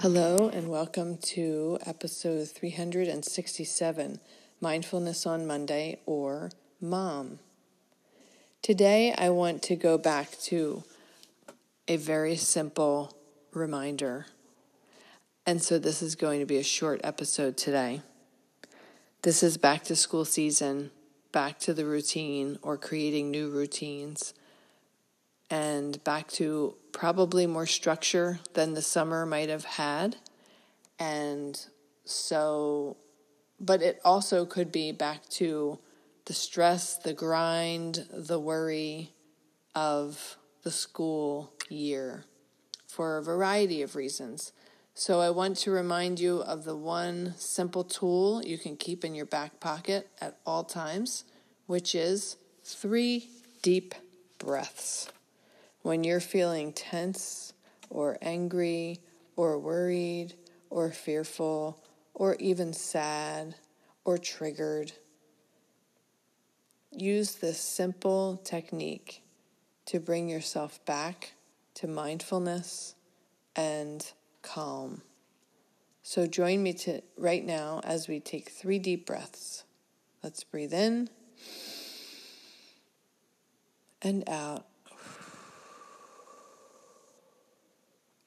Hello, and welcome to episode 367 Mindfulness on Monday or Mom. Today, I want to go back to a very simple reminder. And so, this is going to be a short episode today. This is back to school season, back to the routine or creating new routines and back to probably more structure than the summer might have had. And so, but it also could be back to the stress, the grind, the worry of the school year for a variety of reasons. So, I want to remind you of the one simple tool you can keep in your back pocket at all times, which is three deep breaths. When you're feeling tense or angry or worried or fearful or even sad or triggered, use this simple technique to bring yourself back to mindfulness and calm. So join me to right now as we take three deep breaths. Let's breathe in and out.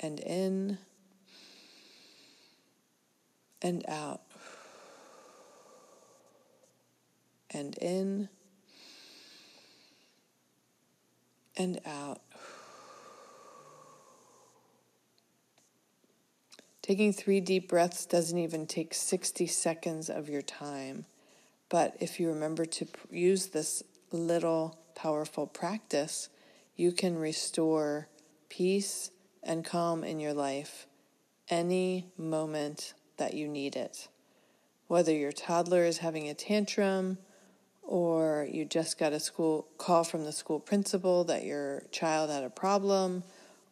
And in and out and in and out. Taking three deep breaths doesn't even take 60 seconds of your time. But if you remember to use this little powerful practice, you can restore peace and calm in your life any moment that you need it. Whether your toddler is having a tantrum or you just got a school call from the school principal that your child had a problem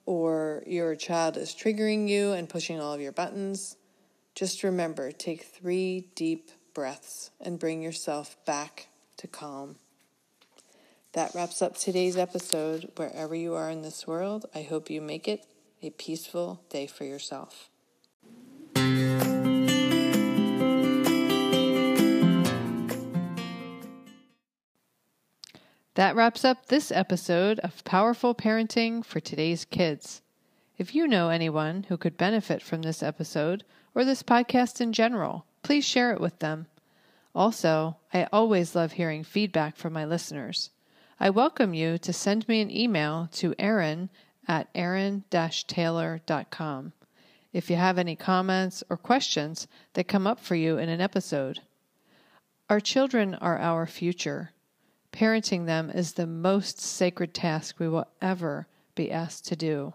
or your child is triggering you and pushing all of your buttons, just remember take 3 deep breaths and bring yourself back to calm. That wraps up today's episode. Wherever you are in this world, I hope you make it a peaceful day for yourself. That wraps up this episode of Powerful Parenting for Today's Kids. If you know anyone who could benefit from this episode or this podcast in general, please share it with them. Also, I always love hearing feedback from my listeners. I welcome you to send me an email to Erin at erin-taylor.com if you have any comments or questions that come up for you in an episode. Our children are our future. Parenting them is the most sacred task we will ever be asked to do.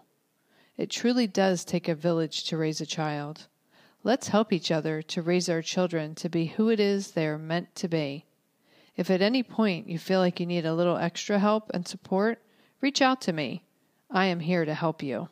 It truly does take a village to raise a child. Let's help each other to raise our children to be who it is they are meant to be. If at any point you feel like you need a little extra help and support, reach out to me. I am here to help you.